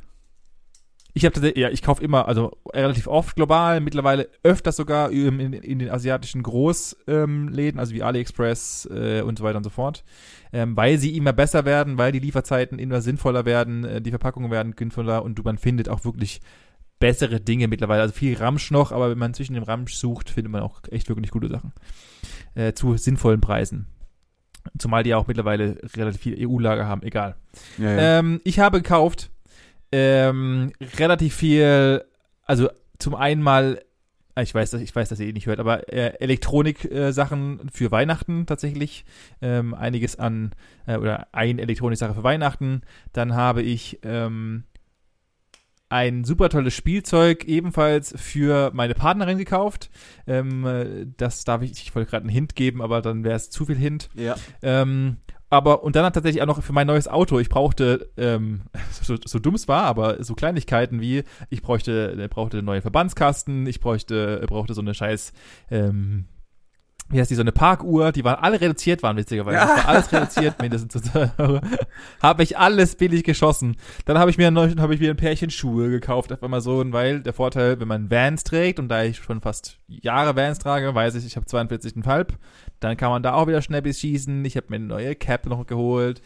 A: Ich habe tatsächlich, ja, ich kaufe immer, also relativ oft global, mittlerweile öfters sogar in, in, in den asiatischen Großläden, ähm, also wie AliExpress äh, und so weiter und so fort, ähm, weil sie immer besser werden, weil die Lieferzeiten immer sinnvoller werden, äh, die Verpackungen werden sinnvoller und du, man findet auch wirklich bessere Dinge mittlerweile. Also viel Ramsch noch, aber wenn man zwischen dem Ramsch sucht, findet man auch echt wirklich gute Sachen. Äh, zu sinnvollen Preisen. Zumal die ja auch mittlerweile relativ viel EU-Lager haben, egal.
B: Ja, ja.
A: Ähm, ich habe gekauft ähm, relativ viel, also zum einen mal, äh, ich weiß, dass- ich weiß, dass ihr eh nicht hört, aber äh, Elektronik-Sachen für Weihnachten tatsächlich. Ähm, einiges an, äh, oder ein Elektronik-Sache für Weihnachten. Dann habe ich ähm, ein super tolles Spielzeug ebenfalls für meine Partnerin gekauft. Ähm, äh, das darf ich, ich wollte gerade einen Hint geben, aber dann wäre es zu viel Hint.
B: ja.
A: Ähm, aber und dann tatsächlich auch noch für mein neues Auto, ich brauchte, ähm, [laughs] so, so dumm es war, aber so Kleinigkeiten wie, ich bräuchte, äh, brauchte einen neuen Verbandskasten, ich bräuchte, äh, brauchte so eine scheiß, ähm, wie heißt die, so eine Parkuhr, die waren alle reduziert waren, witzigerweise. Das war alles reduziert, mindestens. [laughs] Habe ich alles billig geschossen. Dann habe ich mir habe ich mir ein Pärchen Schuhe gekauft, einfach mal so, weil der Vorteil, wenn man Vans trägt und da ich schon fast Jahre Vans trage, weiß ich, ich habe 42,5, dann kann man da auch wieder Schnäppis schießen. Ich habe mir eine neue Cap noch geholt.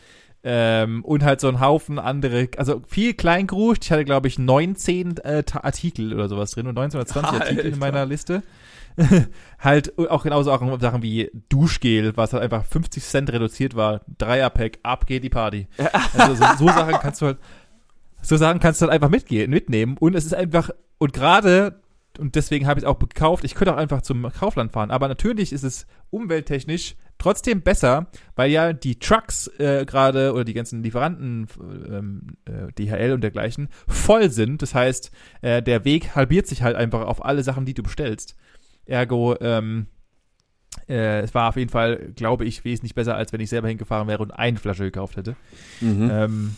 A: Ähm, und halt so ein Haufen andere, also viel Kleingruscht. Ich hatte, glaube ich, 19 äh, Artikel oder sowas drin und 19 oder 20 [laughs] Artikel in
B: Alter.
A: meiner Liste. [laughs] halt auch genauso auch Sachen wie Duschgel, was halt einfach 50 Cent reduziert war. Dreierpack, ab geht die Party. [laughs] Also so, so Sachen kannst du halt, so Sachen kannst du halt einfach mitgehen, mitnehmen. Und es ist einfach, und gerade, und deswegen habe ich es auch gekauft, ich könnte auch einfach zum Kaufland fahren. Aber natürlich ist es umwelttechnisch trotzdem besser, weil ja die Trucks äh, gerade oder die ganzen Lieferanten, ähm, äh, DHL und dergleichen, voll sind. Das heißt, äh, der Weg halbiert sich halt einfach auf alle Sachen, die du bestellst. Ergo, ähm, äh, es war auf jeden Fall, glaube ich, wesentlich besser, als wenn ich selber hingefahren wäre und eine Flasche gekauft hätte.
B: Mhm.
A: Ähm,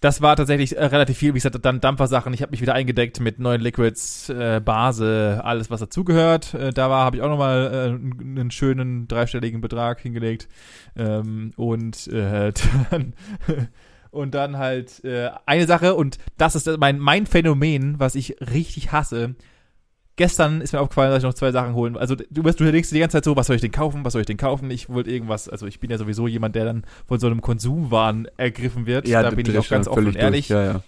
A: das war tatsächlich äh, relativ viel. Wie gesagt, dann Dampfersachen. Ich habe mich wieder eingedeckt mit neuen Liquids, äh, Base, alles, was dazugehört. Äh, da war, habe ich auch nochmal äh, einen schönen dreistelligen Betrag hingelegt. Ähm, und äh, [laughs] dann und dann halt äh, eine Sache, und das ist mein, mein Phänomen, was ich richtig hasse. Gestern ist mir aufgefallen, dass ich noch zwei Sachen holen. Also du, wirst- du denkst dir die ganze Zeit so, was soll ich denn kaufen, was soll ich denn kaufen? Ich wollte irgendwas, also ich bin ja sowieso jemand, der dann von so einem Konsumwahn ergriffen wird.
B: ja,
A: da bin ich auch ganz offen und ehrlich.
B: Ja, ja.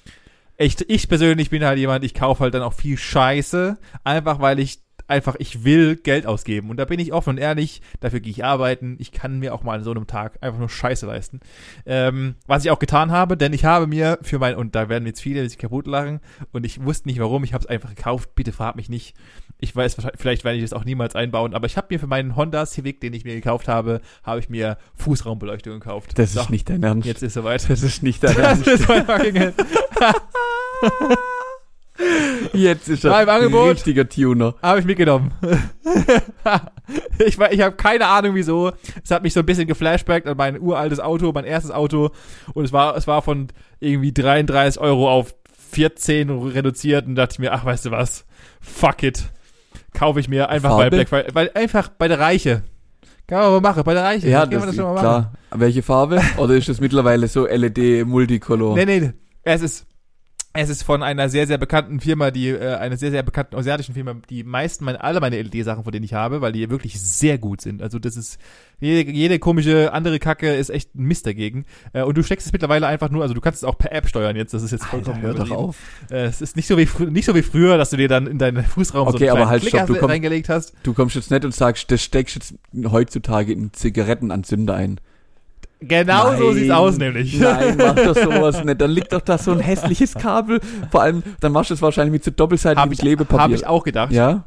A: Echt, ich persönlich bin halt jemand, ich kaufe halt dann auch viel Scheiße, einfach weil ich einfach, ich will Geld ausgeben. Und da bin ich offen und ehrlich, dafür gehe ich arbeiten. Ich kann mir auch mal an so einem Tag einfach nur Scheiße leisten. Ähm, was ich auch getan habe, denn ich habe mir für mein, und da werden jetzt viele sich kaputt lachen, und ich wusste nicht warum, ich habe es einfach gekauft, bitte frag mich nicht. Ich weiß, vielleicht werde ich das auch niemals einbauen, aber ich habe mir für meinen Honda Civic, den ich mir gekauft habe, habe ich mir Fußraumbeleuchtung gekauft.
B: Das
A: So,
B: ist nicht dein Ernst.
A: Jetzt ist soweit.
B: Das ist nicht dein [laughs]
A: Das
B: Ernst.
A: ist mein fucking Ernst. [laughs]
B: Jetzt ist er ein richtiger Tuner.
A: Habe ich mitgenommen. ich ich habe keine Ahnung wieso. Es hat mich so ein bisschen geflashbackt an mein uraltes Auto, mein erstes Auto. Und es war, es war von irgendwie 33 Euro auf 14 reduziert und dachte ich mir, ach, weißt du was? Fuck it. Kaufe ich mir einfach bei
B: Farbe?
A: Black Friday. Weil einfach bei der Reiche. Kann man mal machen, bei der Reiche.
B: Ja, das ist
A: schon mal machen.
B: klar. Welche Farbe? Oder ist es mittlerweile so LED Multicolor?
A: Nee, nee, es ist Es ist von einer sehr, sehr bekannten Firma, die, äh, einer sehr, sehr bekannten asiatischen Firma, die meisten, meine, alle meine LED-Sachen, von denen ich habe, weil die wirklich sehr gut sind. Also das ist, jede, jede komische andere Kacke ist echt ein Mist dagegen. Äh, und du steckst es mittlerweile einfach nur, also du kannst es auch per App steuern jetzt, das ist jetzt vollkommen
B: hör doch auf.
A: Äh, es ist nicht so wie, nicht so wie früher, dass du dir dann in deinen Fußraum so
B: Okay,
A: einen
B: aber halt,
A: Klicker
B: stopp, du komm-
A: reingelegt hast.
B: Du kommst jetzt nicht und sagst, das steckst jetzt heutzutage in Zigarettenanzünder ein.
A: Genau so
B: Nein.
A: sieht's aus, nämlich.
B: Nein, mach doch [laughs] sowas nicht. Dann liegt doch da so ein hässliches Kabel. Vor allem, dann machst du es wahrscheinlich mit so doppelseitigem
A: Habe ich,
B: Klebepapier.
A: hab ich auch gedacht.
B: Ja?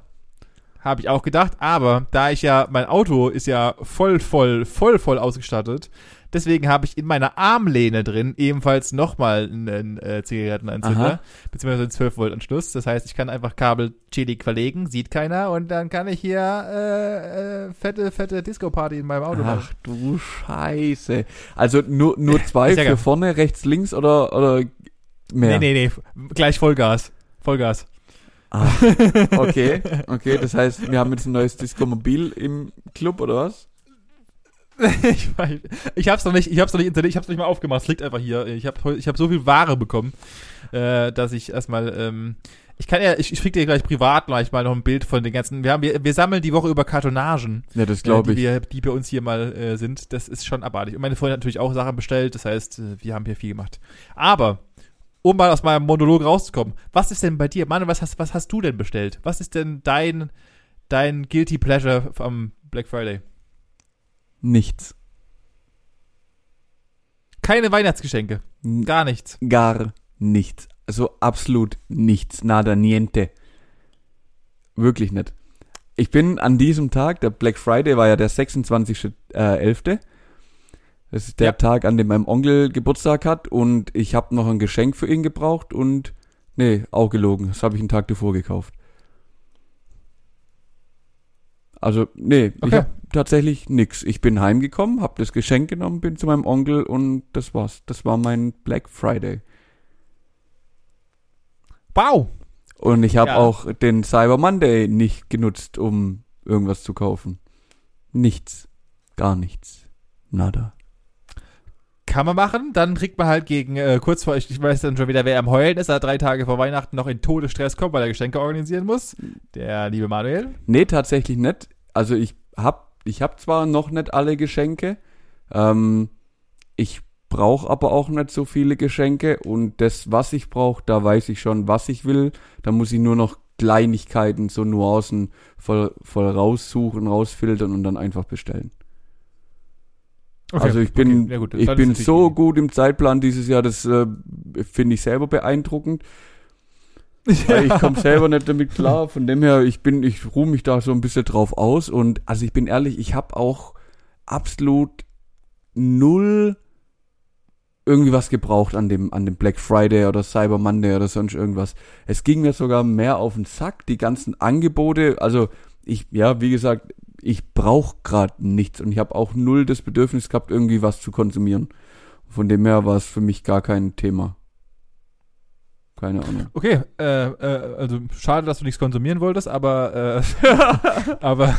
A: Habe ich auch gedacht, aber da ich ja, mein Auto ist ja voll, voll, voll, voll ausgestattet, deswegen habe ich in meiner Armlehne drin ebenfalls nochmal einen äh, Zigarettenanzünder,
B: Aha.
A: beziehungsweise einen 12-Volt-Anschluss. Das heißt, ich kann einfach Kabel chillig verlegen, sieht keiner und dann kann ich hier äh, äh, fette, fette Disco-Party in meinem Auto machen.
B: Ach du Scheiße. Also nur, nur [laughs] zwei für vorne, rechts, links oder, oder mehr?
A: Nee, nee, nee, gleich Vollgas. Vollgas.
B: Ah, [laughs] okay, okay. Das heißt, wir haben jetzt ein neues Disco-Mobil im Club oder was? [laughs]
A: ich weiß, ich hab's noch nicht, ich hab's noch nicht installiert, ich hab's noch nicht mal aufgemacht, es liegt einfach hier. Ich habe ich hab so viel Ware bekommen, äh, dass ich erstmal, ähm, ich kann ja, ich, ich schicke dir gleich privat gleich mal noch ein Bild von den ganzen, wir haben, wir, wir sammeln die Woche über Kartonagen,
B: Ja, das
A: äh,
B: glaube
A: die,
B: ich.
A: wir, die bei uns hier mal äh, sind. Das ist schon abartig. Und meine Freundin hat natürlich auch Sachen bestellt, das heißt, äh, wir haben hier viel gemacht. Aber, um mal aus meinem Monolog rauszukommen, was ist denn bei dir, Manu, was hast, was hast du denn bestellt? Was ist denn dein, dein Guilty Pleasure am Black Friday?
B: Nichts.
A: Keine Weihnachtsgeschenke. Gar nichts.
B: Gar nichts. Also absolut nichts. Nada, niente. Wirklich nicht. Ich bin an diesem Tag, der Black Friday war ja der 26.11. Äh, 11.. Das ist der
A: Ja.
B: Tag, an dem mein Onkel Geburtstag hat und ich habe noch ein Geschenk für ihn gebraucht und nee, auch gelogen. Das habe ich einen Tag davor gekauft. Also, nee, ich
A: Okay.
B: habe tatsächlich nix. Ich bin heimgekommen, habe das Geschenk genommen, bin zu meinem Onkel und das war's. Das war mein Black Friday.
A: Wow.
B: Und ich habe
A: Ja.
B: auch den Cyber Monday nicht genutzt, um irgendwas zu kaufen. Nichts. Gar nichts. Nada.
A: Kann man machen. Dann kriegt man halt gegen, äh, kurz vor, ich, ich weiß dann schon wieder, wer am Heulen ist, er drei Tage vor Weihnachten noch in Todesstress kommt, weil er Geschenke organisieren muss. Der liebe Manuel.
B: Nee, tatsächlich nicht. Also ich hab, ich hab zwar noch nicht alle Geschenke, ähm, ich brauche aber auch nicht so viele Geschenke und das, was ich brauche, da weiß ich schon, was ich will. Da muss ich nur noch Kleinigkeiten, so Nuancen voll, voll raussuchen, rausfiltern und dann einfach bestellen. also ich bin,
A: okay, gut,
B: ich bin so gut im Zeitplan dieses Jahr, das äh, finde ich selber beeindruckend. [laughs] Weil ich komme selber nicht damit klar. Von dem her, ich bin, ich ruhe mich da so ein bisschen drauf aus. Und also ich bin ehrlich, ich habe auch absolut null irgendwie was gebraucht an dem, an dem Black Friday oder Cyber Monday oder sonst irgendwas. Es ging mir sogar mehr auf den Sack, die ganzen Angebote. Also ich, ja, wie gesagt, ich brauche gerade nichts und ich habe auch null das Bedürfnis gehabt, irgendwie was zu konsumieren. Von dem her war es für mich gar kein Thema. Keine Ahnung.
A: Okay, äh, äh, also schade, dass du nichts konsumieren wolltest, aber äh, [laughs] aber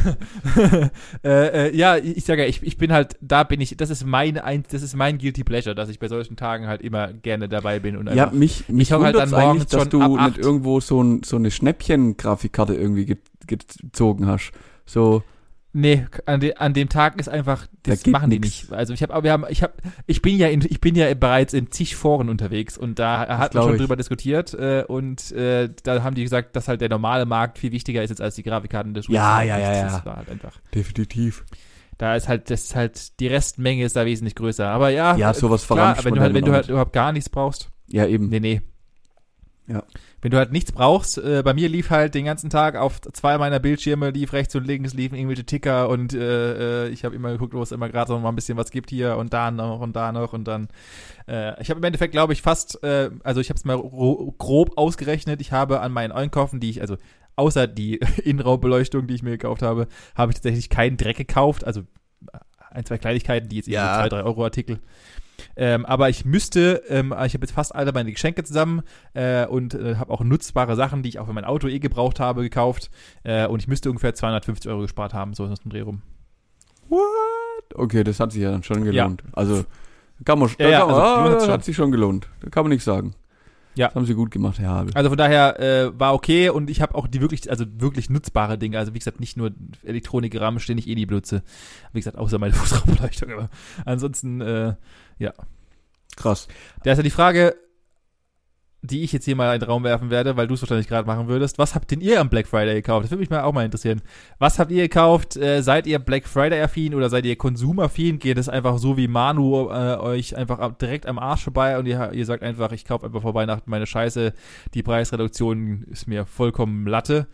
A: [laughs] äh, äh, ja, ich sage ja, ich, ich bin halt, da bin ich, das ist mein ein, das ist mein guilty pleasure, dass ich bei solchen Tagen halt immer gerne dabei bin und
B: Ja,
A: einfach,
B: mich, mich
A: hock halt dann morgens
B: dass
A: schon
B: du nicht irgendwo so, ein, so eine Schnäppchen-Grafikkarte irgendwie ge gezogen hast. So,
A: nee, an, de, an dem Tag ist einfach, das
B: geht
A: machen die
B: nix.
A: nicht. Also ich habe, aber wir haben, ich habe, ich bin ja in, ich bin ja bereits in zig Foren unterwegs und da hat man schon
B: ich.
A: drüber diskutiert äh, und äh, da haben die gesagt, dass halt der normale Markt viel wichtiger ist jetzt als die Grafikkarten des
B: Ja, ja, ja, ja.
A: Das war halt einfach.
B: definitiv.
A: Da ist halt, das ist halt, die Restmenge ist da wesentlich größer. Aber ja,
B: Ja, sowas
A: klar, wenn du halt, wenn du halt überhaupt gar nichts brauchst.
B: Ja, eben.
A: Nee, nee.
B: Ja.
A: Wenn du halt nichts brauchst, äh, bei mir lief halt den ganzen Tag auf zwei meiner Bildschirme, lief rechts und links, liefen irgendwelche Ticker und äh, äh, ich habe immer geguckt, wo es immer gerade so mal ein bisschen was gibt hier und da noch und da noch und dann. Äh, ich habe im Endeffekt, glaube ich, fast, äh, also ich habe es mal ro- grob ausgerechnet. Ich habe an meinen Einkäufen, die ich, also außer die [laughs] Innenraumbeleuchtung, die ich mir gekauft habe, habe ich tatsächlich keinen Dreck gekauft. Also ein, zwei Kleinigkeiten, die jetzt irgendwie
B: Ja.
A: so zwei, drei Euro Artikel. Ähm, aber ich müsste, ähm, ich habe jetzt fast alle meine Geschenke zusammen äh, und äh, habe auch nutzbare Sachen, die ich auch für mein Auto eh gebraucht habe, gekauft. Äh, und ich müsste ungefähr 250 Euro gespart haben, so ist das im Dreh rum.
B: Okay, das hat sich ja dann schon
A: Ja.
B: gelohnt. Also, kann man,
A: Ja, ja,
B: kann man,
A: also,
B: ah, hat sich schon gelohnt. Da kann man nicht sagen.
A: Ja.
B: Das haben sie gut gemacht, Herr Habel.
A: Also von daher äh, war okay und ich habe auch die wirklich, also wirklich nutzbare Dinge. Also wie gesagt, nicht nur Elektronik-Rahmen, den ich eh nie benutze. Wie gesagt, außer meine [laughs] Fußraumbeleuchtung. Aber ansonsten, äh, ja.
B: Krass.
A: Da ist ja die Frage, die ich jetzt hier mal in den Raum werfen werde, weil du es wahrscheinlich gerade machen würdest. Was habt denn ihr am Black Friday gekauft? Das würde mich mal auch mal interessieren. Was habt ihr gekauft? Äh, seid ihr Black Friday-affin oder seid ihr konsumaffin? Geht es einfach so wie Manu äh, euch einfach ab, direkt am Arsch vorbei und ihr, ihr sagt einfach, ich kaufe einfach vor Weihnachten meine Scheiße, die Preisreduktion ist mir vollkommen Latte?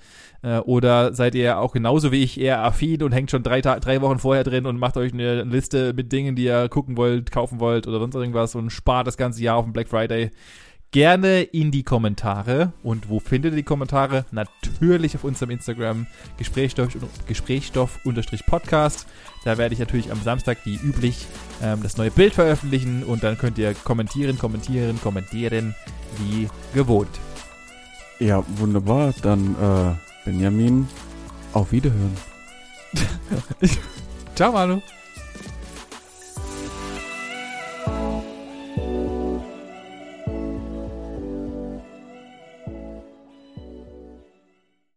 A: Äh, oder seid ihr auch genauso wie ich eher affin und hängt schon drei, drei Wochen vorher drin und macht euch eine Liste mit Dingen, die ihr gucken wollt, kaufen wollt oder sonst irgendwas und spart das ganze Jahr auf dem Black Friday? Gerne in die Kommentare. Und wo findet ihr die Kommentare? Natürlich auf unserem Instagram Gesprächsstoff, Gesprächsstoff Podcast. Da werde ich natürlich am Samstag wie üblich ähm, das neue Bild veröffentlichen und dann könnt ihr kommentieren, kommentieren, kommentieren wie gewohnt.
B: Ja, wunderbar. Dann äh, Benjamin, auf Wiederhören. [laughs]
A: Ciao, Manu.